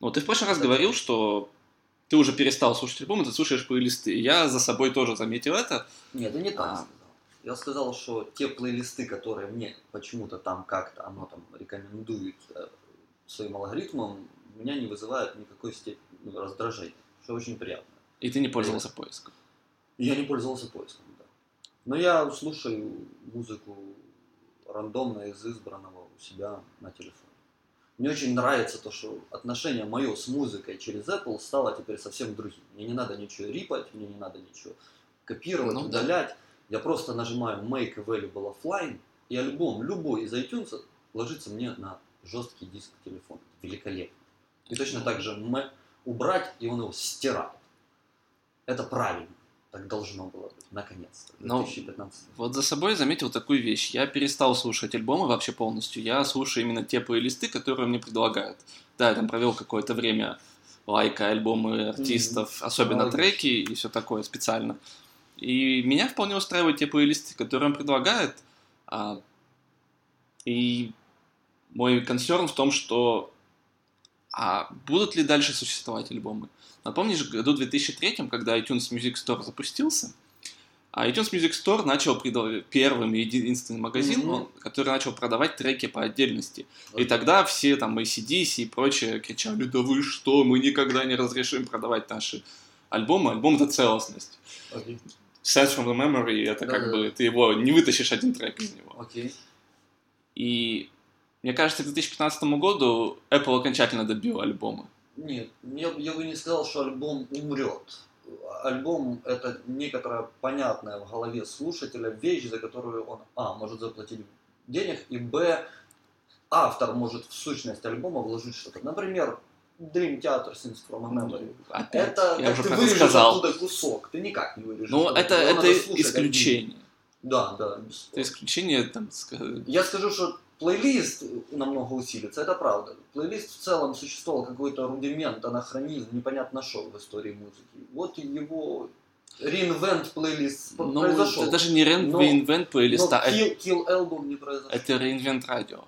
Ну, ты в прошлый раз говорил, что ты уже перестал слушать альбомы, ты слушаешь плейлисты. Я за собой тоже заметил это. Нет, ты не так А. сказал. Я сказал, что те плейлисты, которые мне почему-то там как-то оно там рекомендует э, своим алгоритмом, меня не вызывают никакой степени ну, раздражения, что очень приятно. И ты не пользовался поиском. Я не пользовался поиском, да. Но я слушаю музыку рандомно из избранного у себя на телефоне. Мне очень нравится то, что отношение мое с музыкой через Apple стало теперь совсем другим. Мне не надо ничего рипать, мне не надо ничего копировать, Ну да. удалять. Я просто нажимаю Make Available Offline, и альбом любой из iTunes ложится мне на жесткий диск телефона. Великолепно. И точно так же убрать, и он его стирает. Это правильно. Так должно было быть. Наконец-то. Ну, 2015 Вот за собой заметил такую вещь. Я перестал слушать альбомы вообще полностью. Я слушаю именно те плейлисты, которые мне предлагают. Да, я там провел какое-то время лайка альбомы артистов, особенно Молодец. треки и все такое специально. И меня вполне устраивают те плейлисты, которые он предлагает. А, и мой консерн в том, что а будут ли дальше существовать альбомы? Напомнишь, в году 2003, когда iTunes Music Store запустился, а iTunes Music Store начал предла- первым и единственный магазин, он- который начал продавать треки по отдельности. И тогда все там ACDC и прочее кричали, да вы что, мы никогда не разрешим продавать наши альбомы. Альбом это целостность. Окей. Sense from the Memory, это как Да-да-да. бы ты его не вытащишь один трек из него. Окей. И мне кажется, к 2015 году Apple окончательно добил альбомы. Нет, я, я бы не сказал, что альбом умрет. Альбом это некоторая понятная в голове слушателя вещь, за которую он а. может заплатить денег, и б. автор может в сущность альбома вложить что-то. Например, Dream Theater Sings from a Memory. Опять, Это я как уже ты это вырежешь сказал. оттуда кусок, ты никак не вырежешь. Ну, это, это исключение. Да, да, Это бесспорно. исключение, там, ска- Я скажу, что плейлист намного усилится, это правда. Плейлист в целом существовал какой-то рудимент, анахронизм, непонятно что в истории музыки. Вот его реинвент плейлист Ну, произошел. это даже не Но- реинвент Но плейлиста, а kill, kill Album не произошел. это реинвент радио.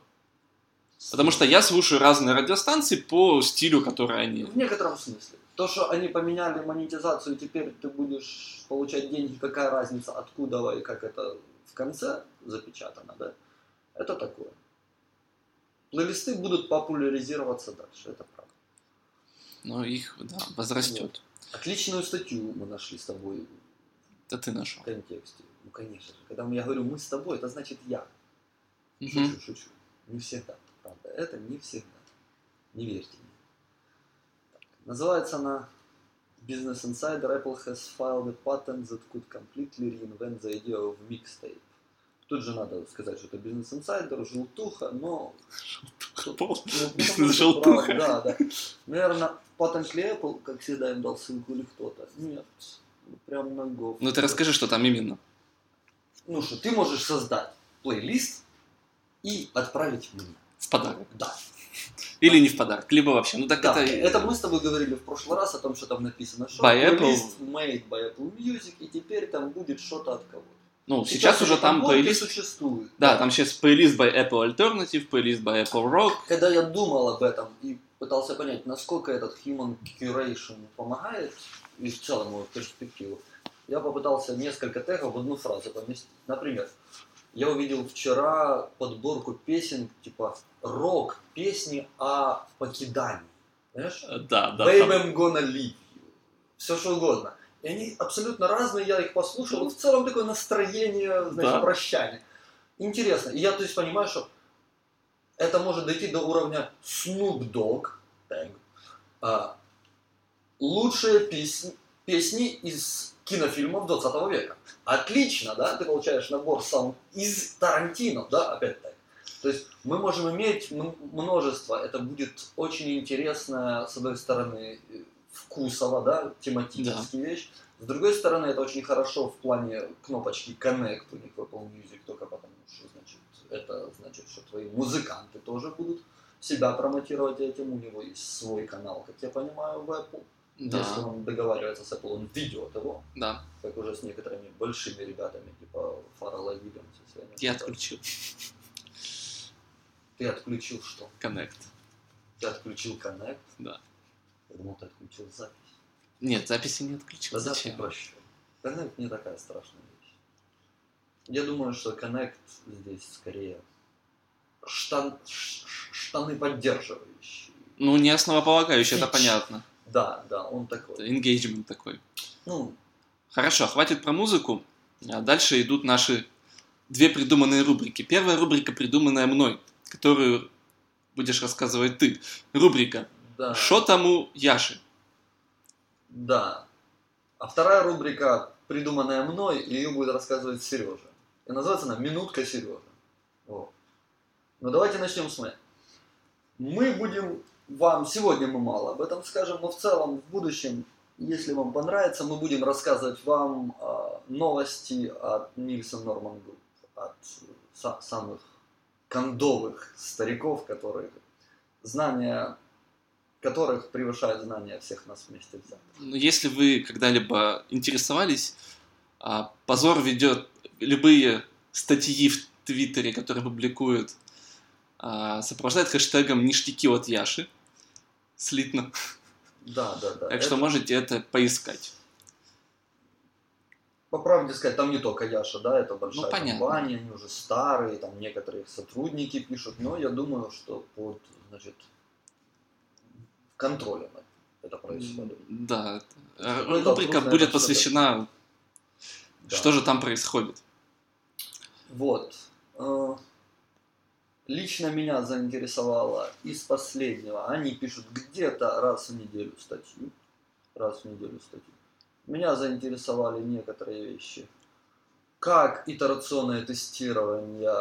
Потому что я слушаю разные радиостанции по стилю, который они... В некотором смысле. То, что они поменяли монетизацию, теперь ты будешь получать деньги, какая разница, откуда и как это в конце запечатано, да? Это такое. Плейлисты будут популяризироваться дальше, это правда. Но их, да, возрастет. Отличную статью мы нашли с тобой Это ты нашел. в контексте. Ну, конечно же. Когда я говорю «мы с тобой», это значит «я». Мгм. Шучу, шучу. Не всегда, правда. Это не всегда. Не верьте мне. Так, Называется она Business Insider. Apple has filed a patent that could completely reinvent the idea of mixtape. Тут же надо сказать, что это Insider, желтуха, но... Ну, Бизнес-желтуха. правда, Да, да. Наверное, патент ли Apple, как всегда, им дал ссылку или кто-то? Нет. Ну, Прям на гов. Ну ты расскажи, что там именно. Ну что, ты можешь создать плейлист и отправить мне. В подарок. Да. Или не в подарок, либо вообще. Ну так Да, это... это мы с тобой говорили в прошлый раз о том, что там написано, что By Apple. made by Apple Music, и теперь там будет что-то от кого-то. Ну, сейчас уже там плейлист... существует. Да, там сейчас плейлист by Apple Alternative, плейлист by Apple Rock. Когда я думал об этом и пытался понять, насколько этот human curation помогает, и в целом его перспективу, я попытался несколько тегов в одну фразу поместить. Например, я увидел вчера подборку песен, типа рок, песни о покидании. Знаешь? Э, Да, да. Baby, там- I'm gonna leave you. Все что угодно. И они абсолютно разные, я их послушал. Вот в целом такое настроение, значит, Да. прощания. Интересно. И я то есть понимаю, что это может дойти до уровня Snoop Dogg, а, лучшие песни, песни из кинофильмов 20 века. Отлично, да? Ты получаешь набор саунд из Тарантино, да, опять так. То есть мы можем иметь множество, это будет очень интересная, с одной стороны, вкусово, да, тематическая вещь. С другой стороны, это очень хорошо в плане кнопочки Connect у них в Apple Music, только потому что, значит, это значит, что твои музыканты тоже будут себя промотировать этим. У него есть свой канал, как я понимаю, в Apple. Если Да, он договаривается с Apple, он ведет его, да. как уже с некоторыми большими ребятами, типа Фаррелла Вильямса. если я отключил Ты отключил что? Connect. Ты отключил Connect? Да. Думал, ты отключил запись. Нет, записи не отключил. Да Зачем? прощай. Connect не такая страшная вещь. Я думаю, что Connect здесь скорее штан, штаны поддерживающие. Ну, не основополагающий, это Фич. понятно. Да, да, он такой. Это engagement такой. Ну, Хорошо, хватит про музыку. А дальше идут наши две придуманные рубрики. Первая рубрика, придуманная мной, которую будешь рассказывать ты. Рубрика да. «Шо там у Яши?» Да. А вторая рубрика, придуманная мной, и ее будет рассказывать Сережа. И называется она «Минутка Сережа». Вот. Ну давайте начнем с мы. Мы будем вам, сегодня мы мало об этом скажем, но в целом в будущем, если вам понравится, мы будем рассказывать вам а, новости от Nielsen Norman Group, от са- самых кондовых стариков, которые знания которых превышают знания всех нас вместе взятых. Ну, Если вы когда-либо интересовались, а, Позор ведет любые статьи в Твиттере, которые публикуют, а, сопровождает хэштегом «Ништяки от Яши». Слитно. Да, да, да. Так что Это, можете это поискать. по правде сказать, там не только Яша, да, это большая Ну, понятно. компания, они уже старые, там некоторые сотрудники пишут, но я думаю, что под, значит, контролем это происходит. Да. Ну, Рубрика будет это что-то- посвящена, Да. что же там происходит. Вот. Э, Лично меня заинтересовало из последнего. Они пишут где-то раз в неделю статью. Раз в неделю статью. Меня заинтересовали некоторые вещи. Как итерационное тестирование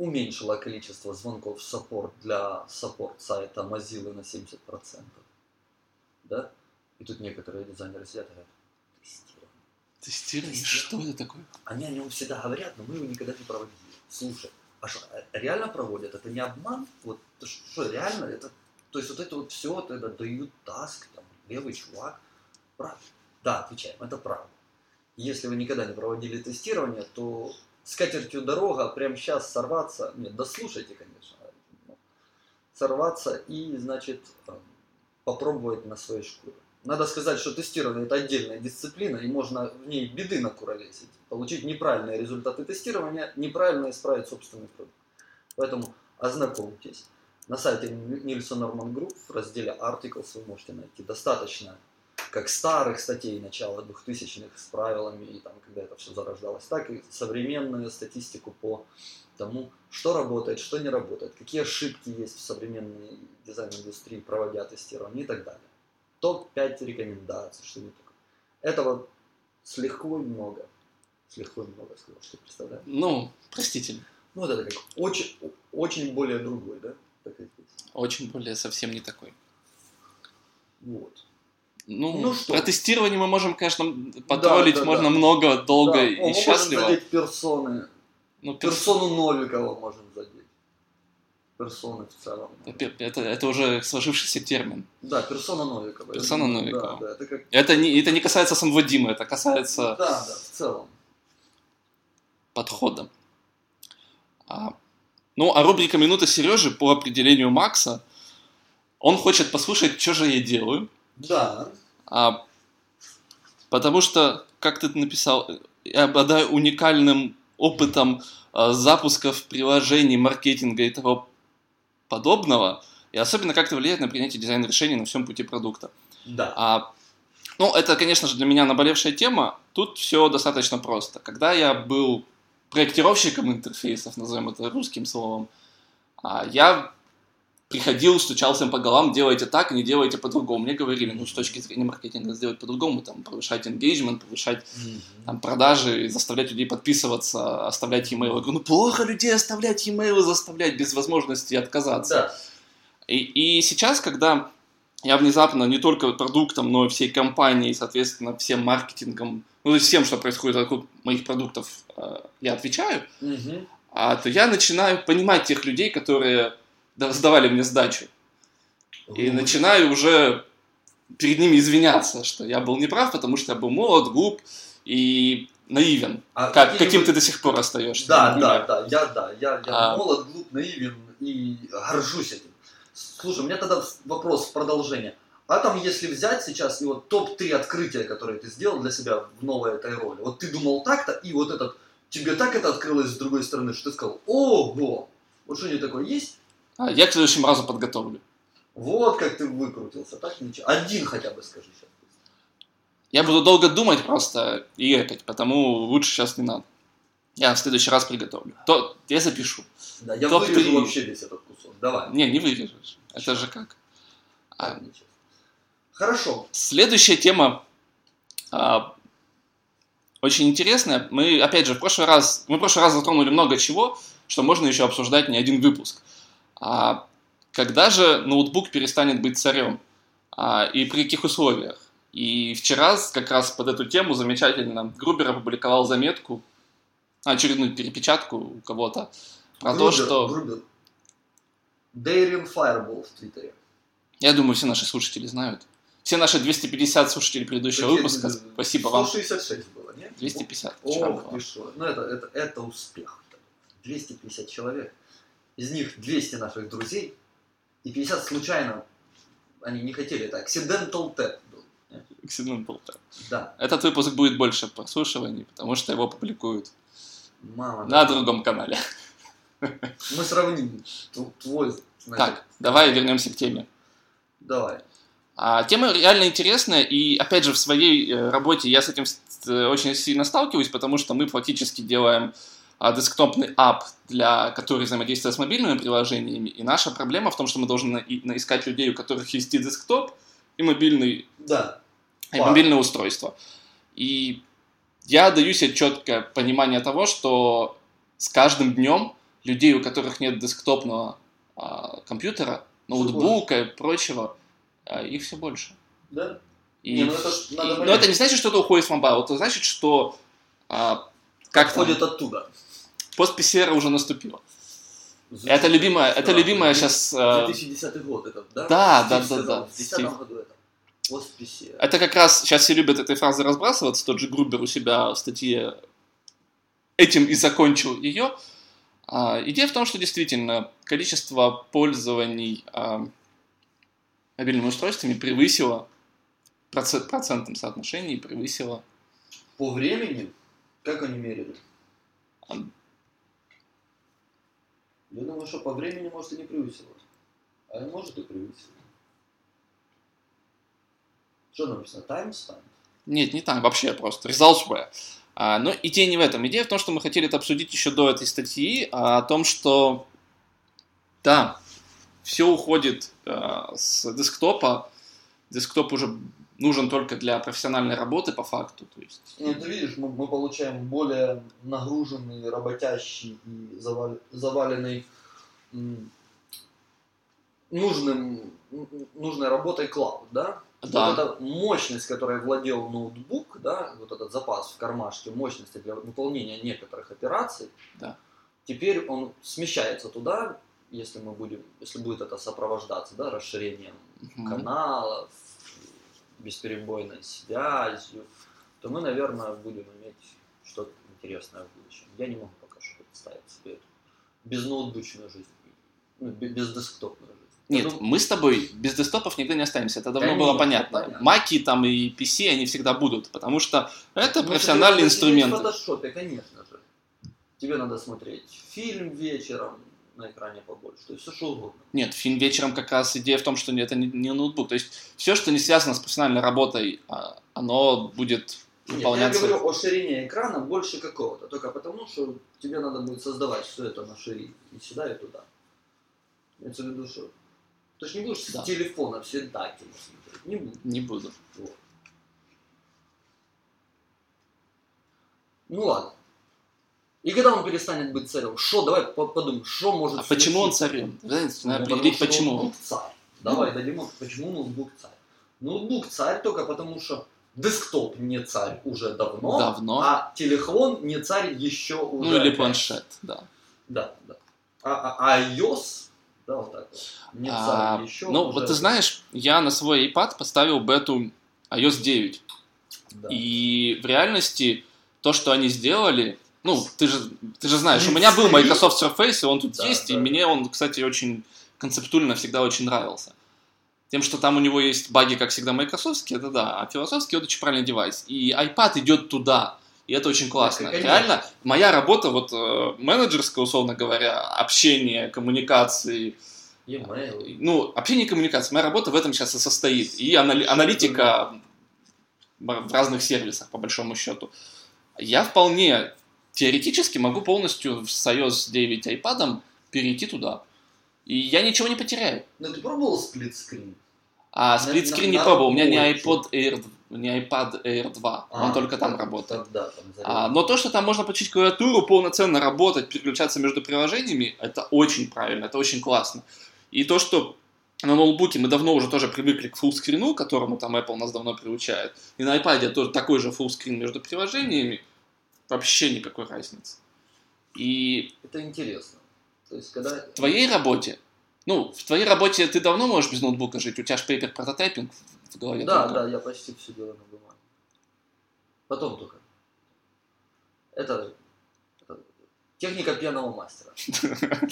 э, уменьшило количество звонков в саппорт для саппорт сайта Mozilla на 70%. Да? И тут некоторые дизайнеры сидят и говорят, тестирование. Тестирование? Что это такое? Они о нем всегда говорят, но мы его никогда не проводили. Слушай, а что, реально проводят? Это не обман? Вот это что, реально? Это, то есть вот это вот все, тогда дают таск, там, левый чувак. Правда? Да, отвечаем, это правда. Если вы никогда не проводили тестирование, то с катертью дорога прямо сейчас сорваться, нет, дослушайте, конечно, но сорваться и, значит, э, попробовать на своей шкуре. Надо сказать, что тестирование это отдельная дисциплина, и можно в ней беды накуролесить. Получить неправильные результаты тестирования, неправильно исправить собственный продукт. Поэтому ознакомьтесь. На сайте Nielsen Norman Group в разделе Articles вы можете найти достаточно как старых статей начала 2000-х с правилами, и там, когда это все зарождалось, так и современную статистику по тому, что работает, что не работает, какие ошибки есть в современной дизайн-индустрии, проводя тестирование и так далее. Топ-5 рекомендаций, что не такое. Этого с лихвой много. С лихвой много, сказал, что представляешь. Ну, простите, Ну, вот это как очень, очень более другой, да? Очень более совсем не такой. Вот. Ну, Ну что? про тестирование мы можем, конечно, потроллить да, можно да. много, долго Да. О, и можем счастливо. задеть персоны. Ну, перс- Персону Новикова можем задеть. Персоны в целом. это, это, уже сложившийся термин. Да, персона Новикова. Персона Новикова. Да, да, это как... Это не, это не касается самого Димы, это касается Да, да, в целом. подхода. А, ну, а рубрика «Минута Сережи» по определению Макса, он хочет послушать, что же я делаю, Да. а, потому что, как ты написал, я обладаю уникальным опытом а, запусков приложений, маркетинга и того подобного, и особенно как это влияет на принятие дизайн-решений на всем пути продукта. Да. А, ну, это, конечно же, для меня наболевшая тема. Тут все достаточно просто. Когда я был проектировщиком интерфейсов, назовем это русским словом, а, я приходил, стучался им по головам, делайте так, не делайте по-другому. Мне говорили, ну, с точки зрения маркетинга сделать по-другому, там, повышать engagement, повышать там, продажи, заставлять людей подписываться, оставлять e-mail. Я говорю, ну, плохо людей оставлять e-mail, заставлять без возможности отказаться. Да. И, и сейчас, когда я внезапно не только продуктом, но и всей компанией, соответственно, всем маркетингом, ну, то есть всем, что происходит вокруг моих продуктов, э, я отвечаю, Мгм. а, то я начинаю понимать тех людей, которые сдавали мне сдачу. И начинаю уже перед ними извиняться, что я был неправ, потому что я был молод, глуп и наивен. А Как, каким вы- ты до сих пор остаешься. Да, да, да, я да, я, я А. молод, глуп, наивен и горжусь этим. Слушай, у меня тогда вопрос в продолжение. А там, если взять сейчас и вот топ-3 открытия, которые ты сделал для себя в новой этой роли. Вот ты думал так-то, и вот этот, тебе так это открылось с другой стороны, что ты сказал, ого, вот что-нибудь такое есть? А, я к следующему разу подготовлю. Вот как ты выкрутился, так ничего. Один хотя бы скажи сейчас. Я буду долго думать просто и эпить, потому лучше сейчас не надо. Я в следующий раз приготовлю. То я запишу. Да, я Топ-три. вырежу вообще весь этот кусок. Давай. Не, не вырежешь. Это же как. А. Хорошо. Следующая тема а, очень интересная. Мы, опять же, в прошлый раз, мы в прошлый раз затронули много чего, что можно еще обсуждать не один выпуск. А, когда же ноутбук перестанет быть царем? А, и при каких условиях? И вчера как раз под эту тему замечательно Грубер опубликовал заметку, очередную перепечатку у кого-то, про то, Грубер, что... Грубер. Fireball в Твиттере. Я думаю, все наши слушатели знают. Все наши 250 слушателей предыдущего Какие- выпуска, спасибо вам. 166 было, нет? 250 вчера Ох было. ты шо. Ну это, это, это успех. 250 человек. Из них 200 наших друзей и 50 случайно они не хотели это. Accidental Tap был. Accident Bolter. Да. Этот выпуск будет больше прослушиваний, потому что его публикуют Мама. на другом канале. Мы сравним тв- твой. значит, Так, давай вернемся к теме. Давай. А, тема реально интересная, и опять же в своей э, работе я с этим э, очень сильно сталкиваюсь, потому что мы фактически делаем десктопный ап, для который взаимодействует с мобильными приложениями, и наша проблема в том, что мы должны искать людей, у которых есть и десктоп, и мобильный Да. и Пара. мобильное устройство. И я даю себе четкое понимание того, что с каждым днем людей, у которых нет десктопного а, компьютера, ноутбука и прочего, а, их все больше. Да? И, Не, ну это и- но это не значит, что это уходит в mobile, это значит, что а, как там, Ходит оттуда. Post-PC era уже наступило. Звучит Это любимая, это любимая сейчас... 2010 год этот, да? Да, да, да, сказал, да, В 2010 Стив. году это. Восписи. Это как раз сейчас все любят этой фразой разбрасываться. Тот же Грубер у себя в статье этим и закончил ее. А, идея в том, что действительно количество пользований а, мобильными устройствами превысило в проце- процентном соотношении превысило По времени, как они мерили? Я думаю, что по времени может и не превысило. А может и превысило. Что написано? Time spent? Нет, не там, вообще просто. Results were. А, но идея не в этом. Идея в том, что мы хотели это обсудить еще до этой статьи, а, о том, что да, все уходит а, с десктопа. Десктоп уже нужен только для профессиональной работы по факту. То есть, Ну, ты видишь, мы, мы получаем более нагруженный, работящий и завал- заваленный нужным, нужной работой клауд, да? Да. Вот эта мощность, которой владел ноутбук, да, вот этот запас в кармашке мощности для выполнения некоторых операций, Да. теперь он смещается туда, если мы будем, если будет это сопровождаться, да, расширением мгм. каналов, бесперебойной связью, то мы, наверное, будем иметь что-то интересное в будущем. Я не могу пока что представить себе эту безноутбучную жизнь, ну, бе- бездесктопную жизнь. Нет, думаю, мы с тобой без десктопов никогда не останемся. Это давно Конечно, было понятно. понятно. Маки там и PC, они всегда будут, потому что это ну, профессиональный тебе надо сидеть инструмент. В фотошопе, конечно же. Тебе надо смотреть фильм вечером на экране побольше, то есть все что угодно. Нет, фильм вечером как раз идея в том, что это не, не ноутбук. То есть все, что не связано с профессиональной работой, а, оно будет Нет, я выполняться. говорю о ширине экрана больше какого-то, только потому, что тебе надо будет создавать все это на ширине, и сюда, и туда. Имеется в виду, что ты же не будешь Да. с телефона всегда кино смотреть, не буду. Не буду. Вот. Ну ладно. И когда он перестанет быть царем? Что, давай по- подумаем, что может А почему он царем? Знаете, Ну, надо определить, что почему. Ноутбук царь. Давай дадим, ответ, почему ноутбук царь. Ноутбук царь только потому, что десктоп не царь уже давно, Давно. а телефон не царь еще уже. Ну или планшет, да. Да, да. А, а, а iOS, да, вот так вот, не А, царь еще ну, уже- вот ты знаешь, я на свой iPad поставил бету iOS 9. Да. И в реальности то, что они сделали, ну, ты же, ты же знаешь, у меня был Microsoft Surface, и он тут Да, есть, и да. мне он, кстати, очень концептуально всегда очень нравился. Тем, что там у него есть баги, как всегда, майкрософтские, это да, а философский это очень правильный девайс. И iPad идет туда, и это очень классно. Конечно. Реально, моя работа, вот э, менеджерская, условно говоря, общение, коммуникации, E-mail. ну, общение и коммуникация, моя работа в этом сейчас и состоит. И анали- аналитика в разных сервисах, по большому счету. Я вполне теоретически могу полностью с iOS 9 iPad перейти туда. И я ничего не потеряю. Ну ты пробовал сплитскрин? А сплитскрин не пробовал. У меня не iPod Air, не iPad Air 2. Он А, только там работает. Тогда там А, но то, что там можно получить клавиатуру, полноценно работать, переключаться между приложениями, это очень правильно, это очень классно. И то, что на ноутбуке мы давно уже тоже привыкли к фуллскрину, которому там Apple нас давно приучает, и на iPad тоже такой же фуллскрин между приложениями, вообще никакой разницы. И Это интересно. То есть, когда... в твоей работе, ну, в твоей работе ты давно можешь без ноутбука жить, у тебя же пейпер прототайпинг в голове. Да, только. да, я почти все делаю на бумаге. Потом только. Это, это техника пьяного мастера.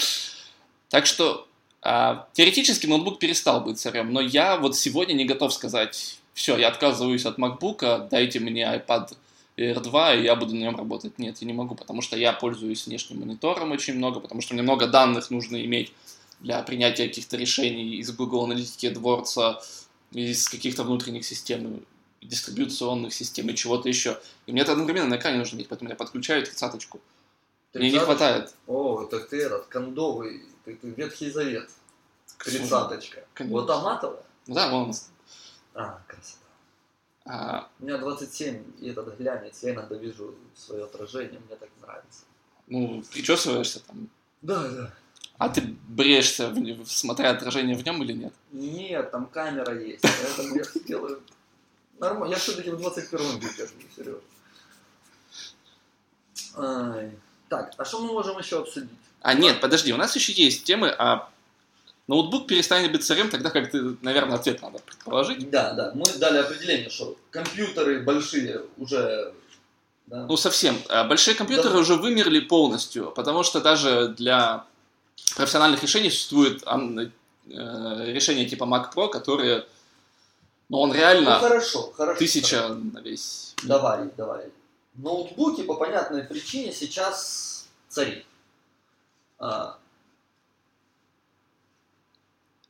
Так что а, теоретически ноутбук перестал быть царем, но я вот сегодня не готов сказать, все, я отказываюсь от MacBook, дайте мне iPad Air 2, и я буду на нем работать. Нет, я не могу, потому что я пользуюсь внешним монитором очень много, потому что мне много данных нужно иметь для принятия каких-то решений из Google Аналитики, AdWords, из каких-то внутренних систем, дистрибуционных систем и чего-то еще. И мне это одновременно на экране нужно иметь, поэтому я подключаю тридцаточку. Мне не хватает. О, это ты этот, кондовый, ты, ты Ветхий Завет. Тридцаточка. Вот аматовая? Да, вон. А, красота. А, У меня 27, и этот глянец, я иногда вижу свое отражение, мне так нравится. ну, причесываешься там, Да, да. а ты бреешься, смотря отражение в нем или нет? Нет, там камера есть, поэтому я делаю нормально. Я все-таки в 21 веке. Ай. Так, а что мы можем еще обсудить? А нет, подожди, у нас еще есть темы, а ноутбук перестанет быть царем тогда, как ты, наверное, ответ надо предположить. Да, да, мы дали определение, что компьютеры большие уже... Да, Ну, совсем. А Большие компьютеры Да. уже вымерли полностью, потому что даже для профессиональных решений существует э, решения типа Mac Pro, которые, ну, он ну, реально хорошо, хорошо. тысяча на весь. Давай, давай. Ноутбуки по понятной причине сейчас цари.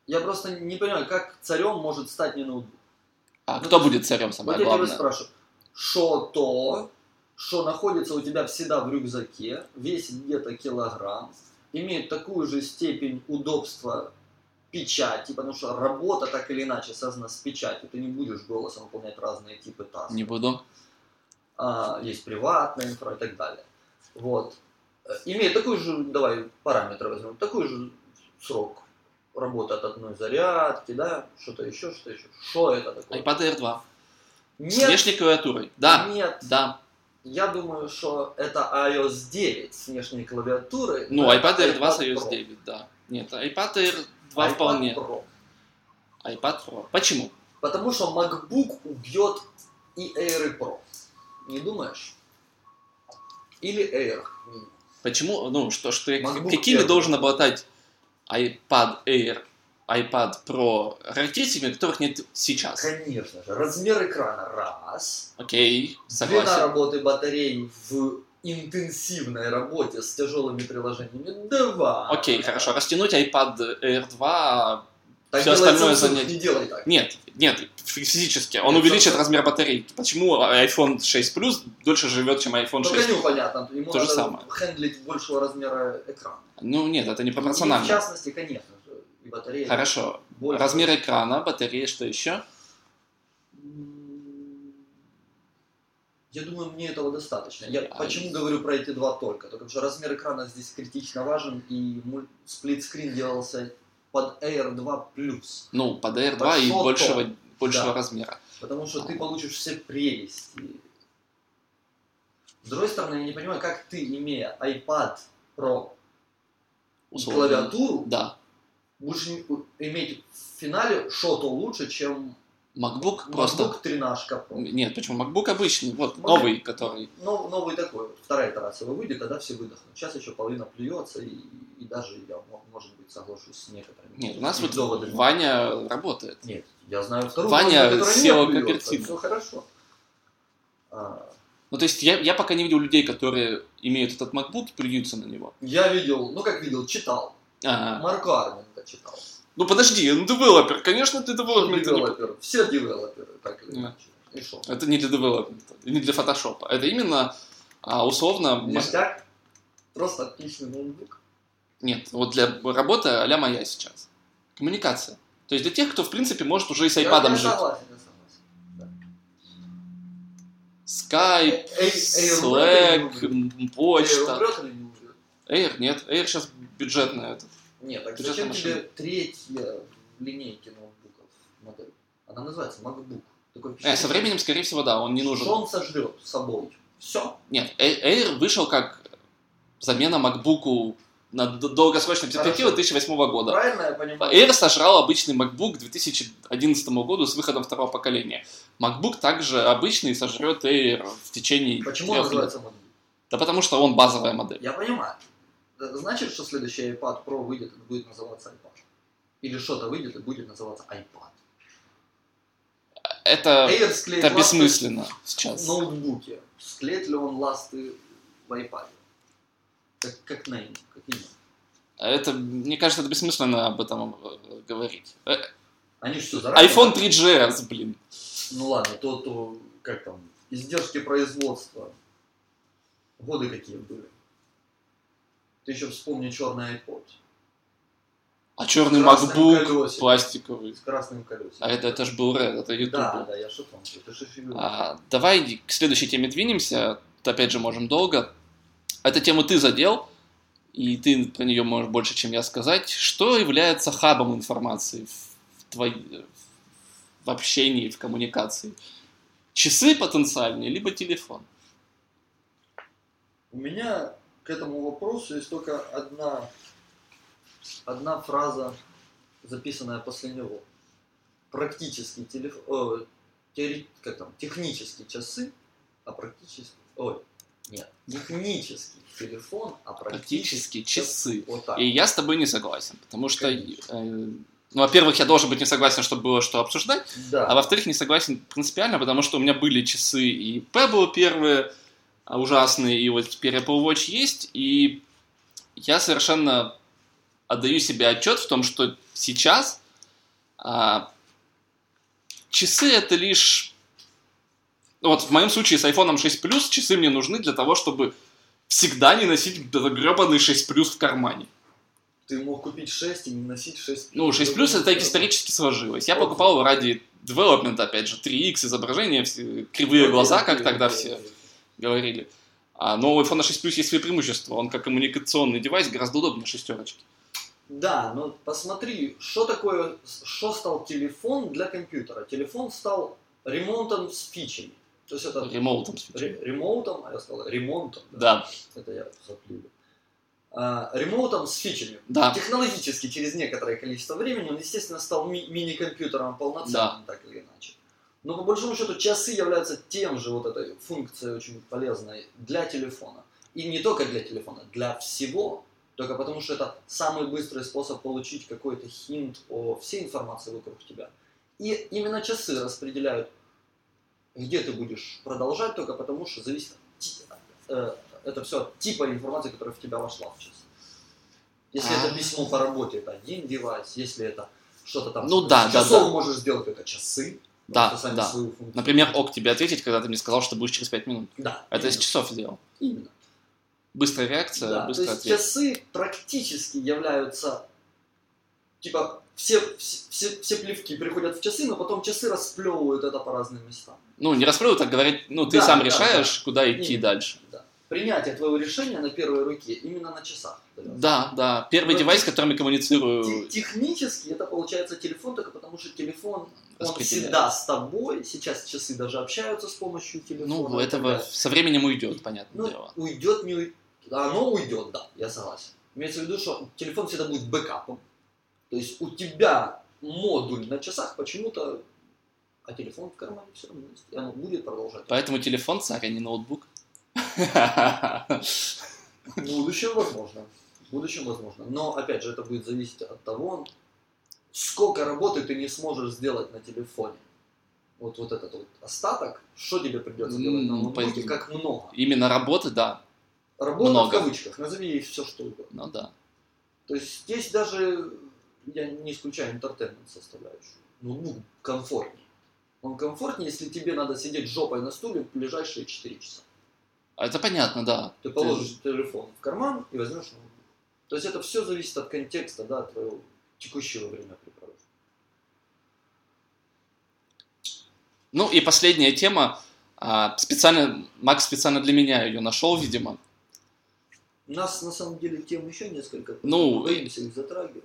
Я просто не понимаю, как царем может стать не ноутбук. А кто будет царем, Вот самое я тебя главное? спрашиваю, что то, что находится у тебя всегда в рюкзаке, весит где-то килограмм, имеет такую же степень удобства печати, потому что работа так или иначе связана с печатью. Ты не будешь голосом выполнять разные типы тасков. Не буду. А, есть приватная инфра и так далее. Вот. Имеет такой же, давай параметры возьмем, такой же срок работы от одной зарядки, да, что-то еще, что еще. Что это такое? iPad Air 2. С Нет, внешней клавиатурой. Да, нет. да. Я думаю, что это iOS 9 с внешней клавиатурой. Ну, iPad Air 2 с iOS Pro. 9, да. Нет, iPad Air 2 iPad вполне. Pro. iPad Pro. Почему? Потому что MacBook убьет и Air и Pro. Не думаешь? Или Air. Почему? Ну, что, что MacBook какими Air. должен обладать iPad Air, iPad Pro характеристиками, которых нет сейчас? Конечно же. Размер экрана раз. Окей, Длина согласен. работы батареи в интенсивной работе с тяжелыми приложениями два. Окей, хорошо. Растянуть iPad Air 2... Так делает остальное занятие. Не делай так. Нет, нет, физически. Он Нет, увеличит Samsung. размер батарейки. Почему iPhone 6 Plus дольше живет, чем iPhone Только 6? не понятно. Ему То же самое. хендлить большего размера экрана. Ну нет, это не И в пропорционально. частности, конечно же, и батарея. Хорошо. больше. Размер экрана, батарея, что еще? Я думаю, мне этого достаточно. Я А, почему говорю про эти два только? Потому что размер экрана здесь критично важен, и сплитскрин делался под Air 2 Ну, под Air 2 Под и большего, большего Да. размера. Потому что ты получишь все прелести. С другой стороны, я не понимаю, как ты, имея iPad Pro и Условно. клавиатуру, Да. будешь иметь в финале что-то лучше, чем MacBook просто... MacBook 13 Pro. Нет, почему? MacBook обычный, вот, Mac- новый, который... Нов- новый такой, вторая итерация его выйдет, тогда все выдохнут. Сейчас еще половина плюется, и, и даже я, мо- может быть, соглашусь с некоторыми. Нет, у нас вот доводами. Ваня работает. Нет, я знаю вторую Ваня SEO Капертино. все хорошо. А, Ну, то есть я, я пока не видел людей, которые имеют этот MacBook и плюются на него. я видел, ну как видел, читал. А, Марко Арменко читал. Ну подожди, он девелопер, конечно, ты Что девелопмент. девелоперы? Все девелоперы, так или иначе. Это не для девелопмента, не для фотошопа. Это именно а, условно... Ништяк? Просто отличный ноутбук. Нет, вот для работы а моя сейчас. Коммуникация. То есть для тех, кто, в принципе, может уже и с я жить. согласен. Skype, Slack, почта. Air, нет, Air сейчас бюджетная. Это. Нет, так Бюджетная зачем машина. тебе третья в линейке ноутбуков модель? Она называется MacBook. Такое Э, со временем, скорее всего, да, он не нужен. Что он сожрет с собой? Все. Нет, Air Air вышел как замена MacBook на д- долгосрочной перспективе Хорошо. 2008 года. Правильно я понимаю? Air сожрал обычный MacBook к 2011 году с выходом второго поколения. MacBook также обычный сожрет Air в течение Почему он трех лет. называется MacBook? Да потому что он базовая модель. Я понимаю. Значит, что следующий iPad Pro выйдет и будет называться iPad. Или что-то выйдет и будет называться iPad. Это, Air это бессмысленно в сейчас. ноутбуке. Склеит ли он ласты в iPad? Как, как нейм, как имя. Это, мне кажется, это бессмысленно об этом говорить. Э, Они что, заранее... iPhone 3GS, блин. Ну ладно, то, то, как там, издержки производства. Годы какие были. Ты еще вспомни черный iPod А черный MacBook колесиком. пластиковый. с красным колесом. А это, это ж был Red, это YouTube. Да, да, я шутом. Это же. А, давай к следующей теме двинемся. Опять же, можем долго. Эту тему ты задел, и ты про нее можешь больше, чем я сказать. Что является хабом информации в, твой- в общении, в коммуникации? Часы потенциальные, либо телефон? У меня к этому вопросу есть только одна, одна фраза, записанная после него. Практический телефон, как там, технические часы, а практически, ой, нет, технический телефон, а Практически практически часы. Вот так. И я с тобой не согласен, потому что, э, ну, во-первых, я должен быть не согласен, чтобы было что обсуждать, Да. а во-вторых, не согласен принципиально, потому что у меня были часы и Pebble первые, ужасные, и вот теперь Apple Watch есть, и я совершенно отдаю себе отчет в том, что сейчас а, часы это лишь... Вот в моем случае с iPhone 6 Plus часы мне нужны для того, чтобы всегда не носить гребаный 6 Plus в кармане. Ты мог купить 6 и не носить 6 Ну, 6 плюс это так исторически сложилось. Я покупал ради девелопмента, опять же, 3x изображения, все, кривые глаза, как тогда все говорили. А, но у iPhone 6 Plus есть свои преимущества. Он как коммуникационный девайс гораздо удобнее шестерочки. Да, но посмотри, что такое, что стал телефон для компьютера. Телефон стал ремонтом с фичами. То есть это Ремоутом. ре- ремоутом, а я сказал ремонтом. Да, Это я сопливый. А, ремоутом с фичами. да. Технологически через некоторое количество времени он, естественно, стал ми- мини-компьютером полноценным, так или иначе. Но по большому счету часы являются тем же вот этой функцией очень полезной для телефона. И не только для телефона, для всего. Только потому что это самый быстрый способ получить какой-то хинт о всей информации вокруг тебя. И именно часы распределяют, где ты будешь продолжать, только потому что зависит от э, это все от типа информации, которая в тебя вошла в час. Если А. это письмо по работе, это один девайс. Если это что-то там Ну да, с да, часов да. можешь сделать, это часы. Да, да. функцию. Например, ок тебе ответить, когда ты мне сказал, что будешь через 5 минут. Да. Это из именно. часов сделал. Именно. Быстрая реакция, Да, то быстрый есть ответ. часы практически являются, типа, все, все, все, все плевки приходят в часы, но потом часы расплевывают это по разным местам. Ну, не расплывают, так говорить, ну, ты Да, сам да, решаешь, куда идти Именно. дальше. Принятие твоего решения на первой руке именно на часах. Да, да. Первый Ну, девайс, которым я коммуницирую. Те- Технически это получается телефон, только потому что телефон, он всегда с тобой. Сейчас часы даже общаются с помощью телефона. Ну, этого со временем уйдет, понятное Ну, дело. уйдет, не уйдет. Оно уйдет, да, я согласен. Имеется в виду, что телефон всегда будет бэкапом. То есть у тебя модуль на часах почему-то, а телефон в кармане все равно есть. И оно будет продолжать. Поэтому телефон царь, а не ноутбук. В будущем возможно. В будущем возможно. Но, опять же, это будет зависеть от того, сколько работы ты не сможешь сделать на телефоне. Вот, вот этот вот остаток, что тебе придется делать на ноутбуке, как много. Именно работы, да. Работа Много. в кавычках, назови все что угодно. Ну да. То есть здесь даже, я не исключаю интертеймент составляющую, ноутбук комфортнее. Он комфортнее, если тебе надо сидеть жопой на стуле в ближайшие 4 часа. А Это понятно, да. Ты положишь телефон в карман и возьмешь ноутбук. То есть это все зависит от контекста, да, твоего текущего времяпрепровождения. Ну и последняя тема. А, Специально, Макс специально для меня ее нашел, видимо. У нас на самом деле тем еще несколько. Ну, боимся их затрагивать.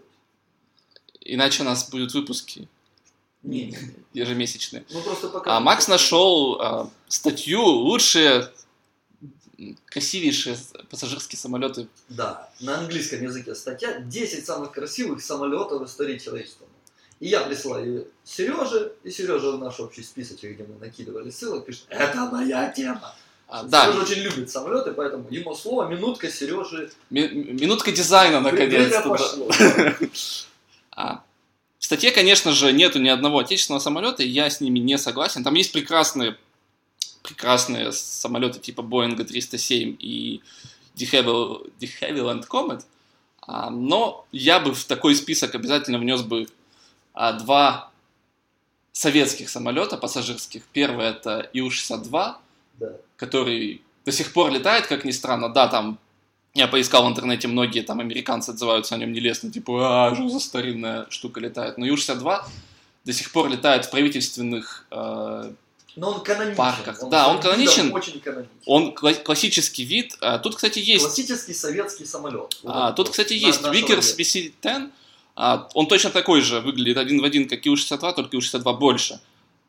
Иначе у нас будут выпуски Не, не, не. ежемесячные. Ну просто пока. А Макс нашел а, статью «Лучшие, красивейшие пассажирские самолеты». Да, на английском языке статья 10 самых красивых самолетов в истории человечества. И я присылаю ее Сереже, и Сережа в наш общий списочек, где мы накидывали ссылок, пишет, это моя тема. А, да, Сережа очень любит самолеты, поэтому ему слово, минутка Сережи. ми- минутка дизайна наконец-то. Да. А, В статье, конечно же, нету ни одного отечественного самолета, и я с ними не согласен. Там есть прекрасные, прекрасные самолеты типа Boeing 307 и de Havilland de Havilland Comet, А, но я бы в такой список обязательно внес бы а, два советских самолета пассажирских. Первый это Ил-62, Да. который до сих пор летает, как ни странно. Да, там я поискал в интернете, многие там американцы отзываются о нем нелестно, типа, а, что за старинная штука летает. Но Ю-62 до сих пор летает в правительственных... э, Но он каноничен. Парках. Да, он каноничен. Очень каноничен. он кла- классический вид. А, тут, кстати, есть... Классический советский самолет. Вот а, тут, кстати, на- есть нашего Vickers века. VC-10. А, он точно такой же, выглядит один в один, как Ил-62, только Ил-62 больше.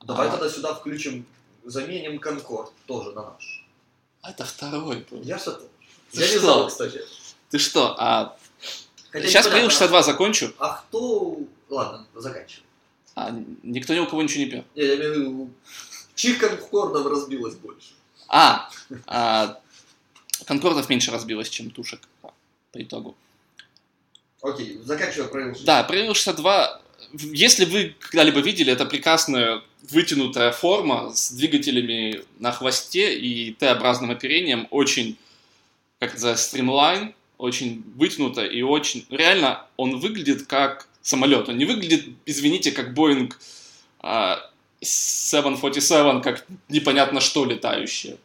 Давай А. тогда сюда включим, заменим Конкорд тоже на наш. А это второй. был. Я что-то... Я не что? знал, кстати. Ты что? А, Хотя сейчас про непонятно, Ил-62 закончу. А кто... Ладно, заканчивай. А, никто ни у кого ничего не. Я, я имею в виду, чьих конкордов разбилось больше? А, а, Конкордов меньше разбилось, чем тушек по итогу. Окей, заканчивай про Ил-62. Да, про Ил-62, если вы когда-либо видели, это прекрасная вытянутая форма с двигателями на хвосте и Т-образным оперением, очень, как это стримлайн, очень вытянуто и очень... Реально, он выглядит как самолет. Он не выглядит, извините, как Boeing а, 747, как непонятно что летающее.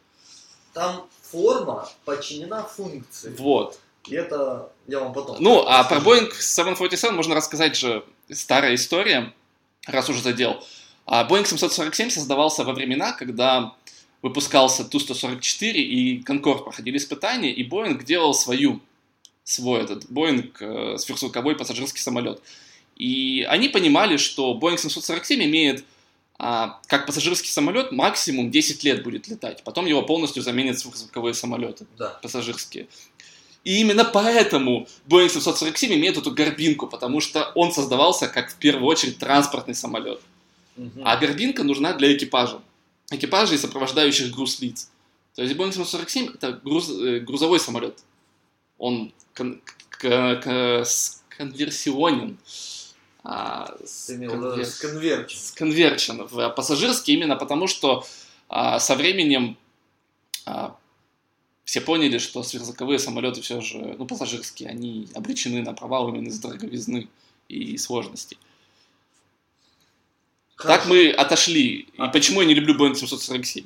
Там форма подчинена функции. Вот. И это я вам потом... Ну, а про. Boeing 747 можно рассказать же старая история, раз уже задел. А Boeing 747 создавался во времена, когда выпускался Ту-144 и Concorde проходили испытания, и Boeing делал свою, свой этот Boeing э, сверхзвуковой пассажирский самолет. И они понимали, что Boeing 747 имеет а, как пассажирский самолет максимум 10 лет будет летать. Потом его полностью заменят сверхзвуковые самолеты Да. пассажирские. И именно поэтому Boeing 747 имеет эту горбинку, потому что он создавался как в первую очередь транспортный самолет. Мгм. А горбинка нужна для экипажа. Экипажа и сопровождающих груз лиц. То есть Boeing 747 это груз- э, грузовой самолет. Он кон- к- к- сконверсионен. А, виду сконвер- с сконверчен в пассажирский именно потому, что а, со временем а, все поняли, что сверхзвуковые самолеты все же, ну, пассажирские, они обречены на провал именно из-за дороговизны и сложностей. Так Хорошо. мы отошли. А. И почему я не люблю Boeing 747?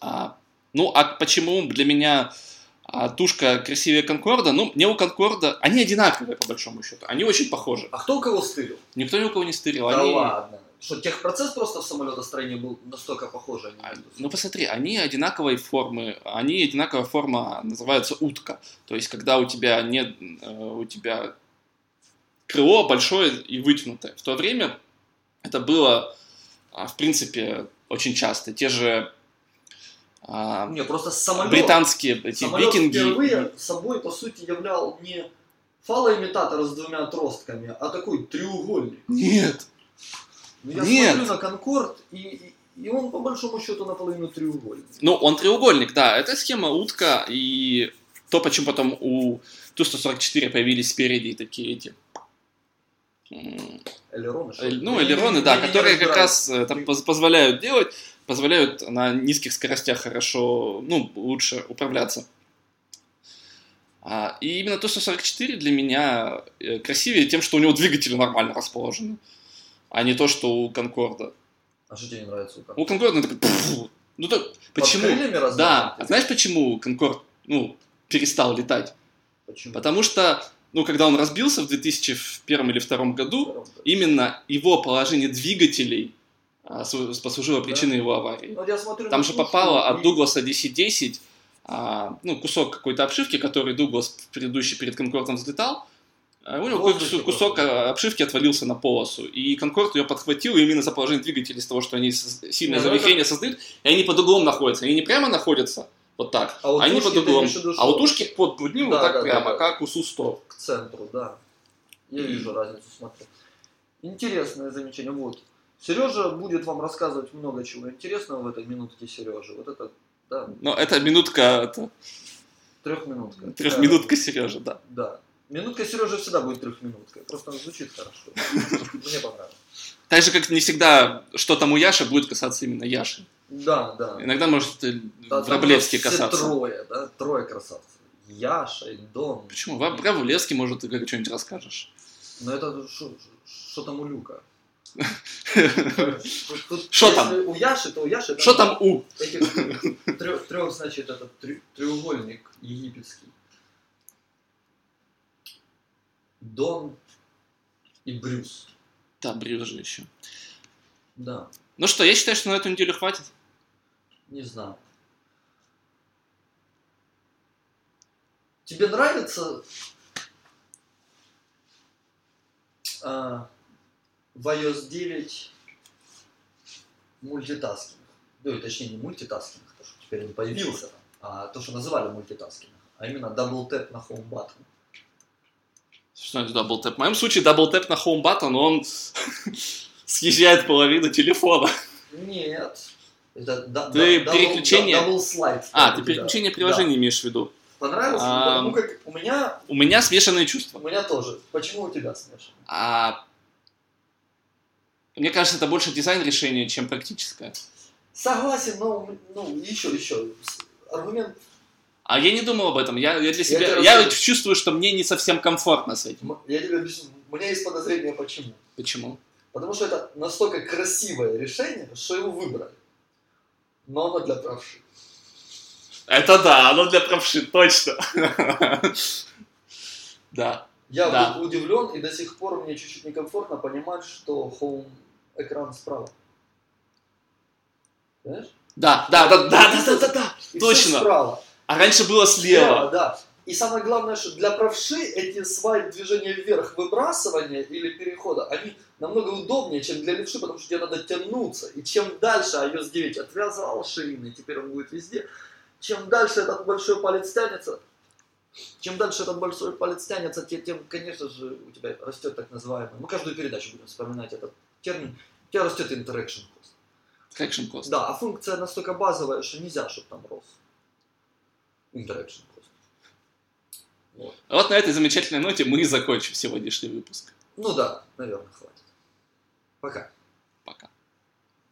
А, ну, а почему для меня а, тушка красивее Конкорда? Ну, мне у Конкорда... Они одинаковые, по большому счету. Они очень похожи. А кто у кого стырил? Никто ни у кого не стырил. Да они... ладно. Что, техпроцесс просто в самолетостроении был настолько похож? они А, собой? Ну посмотри, они одинаковой формы, они одинаковая форма называется утка. То есть когда у тебя нет, э, у тебя крыло большое и вытянутое. В то время это было, а, в принципе, очень часто. Те же а, Не, просто самолет, британские эти самолет викинги. впервые собой, по сути, являл не фалоимитатор с двумя отростками, а такой треугольник. Нет. Ну, я Нет. смотрю на Конкорд, и, и, он по большому счету наполовину треугольник. Ну, он треугольник, да. Это схема утка, и то, почему потом у Ту-144 появились спереди такие эти... Элероны, что эль- ли? Ну, элероны, да, которые как раз э, там позволяют делать, позволяют на низких скоростях хорошо, ну, лучше управляться. А, и именно Ту-144 для меня э, красивее тем, что у него двигатели нормально расположены, а не то, что у Конкорда. А что тебе не нравится у У Конкорда? Конкорда он такой... Ну, то, почему? Да. А знаешь, почему Конкорд, ну, перестал летать? Почему? Потому что, ну, когда он разбился в 2001 или 2002 году, именно его положение двигателей а, послужило причиной его аварии. Ну, вот я смотрю Там же попало от Дугласа DC-10, а, ну, кусок какой-то обшивки, который Дуглас предыдущий перед Конкордом взлетал, а у него В воздухе кусок просто. а, обшивки отвалился на полосу, и Конкорд ее подхватил именно за положение двигателей, из того, что они сильное Ну, завихрение создают, и они под углом находятся. Они не прямо находятся, вот так, А они под углом. А у что- тушки под, под ним вот Да, так да, да, прямо, да. как у Су-100. к центру, да. Я вижу разницу, смотрю. Интересное замечание. Вот. Сережа будет вам рассказывать много чего интересного в этой минутке Сережи. Вот это, да, Но это минутка, это, трехминутка. трехминутка Сережа, да. Да. Минутка Сережи всегда будет трехминуткой. Просто она звучит хорошо. Мне понравилось. Так же, как не всегда, что там у Яши, будет касаться именно Яши. Да, да. Иногда может Да, Враблевский касаться. трое, да, трое красавцев. Яша, и Дон. Почему? Вра- Враблевский, может, ты что-нибудь расскажешь. Но это что там у Люка? Шо там? У Яши, то у Яши... Что там у? Трех, значит, этот треугольник египетский. Дон и Брюс. Да, Брюс же еще. Да, Ну что, я считаю, что на эту неделю хватит. не знаю. Тебе нравится а, в iOS 9 multitasking? Ну, и точнее, не multitasking, то, что теперь он появился, а то, что называли multitasking, а именно double tap на home button. Что это double tap? В моем случае double tap на home button, он съезжает половину телефона. Нет. Это да- Ты да- переключение- double slide. А, ты переключение приложений имеешь в виду. Понравилось? А, Потому как у меня, У меня смешанные у чувства. меня тоже. Почему у тебя смешано? А... Мне кажется, это больше дизайн решения, чем практическое. Согласен, но ну, еще, еще. Аргумент. А я не думал об этом. Я, я для себя... Я, расскажу. чувствую, что мне не совсем комфортно с этим. Я тебе объясню. У меня есть подозрение, почему. Почему? Потому что это настолько красивое решение, что его выбрали. Но оно для правши. Это да, оно для правши, точно. Да. Я Да. был удивлен, и до сих пор мне чуть-чуть некомфортно понимать, что home экран справа. Понимаешь? Да, да, да, да, да, да, да, да. Точно. справа. А раньше было слева. да. И самое главное, что для правши эти свайп движения вверх, выбрасывания или перехода, они намного удобнее, чем для левши, потому что тебе надо тянуться. И чем дальше iOS 9 отвязал шины, теперь он будет везде, чем дальше этот большой палец тянется, чем дальше этот большой палец тянется, тем, тем, конечно же, у тебя растет так называемый, мы каждую передачу будем вспоминать этот термин, у тебя растет interaction cost. Traction cost. Да, а функция настолько базовая, что нельзя, чтобы там рос. Interaction cost. Вот. Вот на этой замечательной ноте мы и закончим сегодняшний выпуск. Ну да, наверное, хватит. Пока.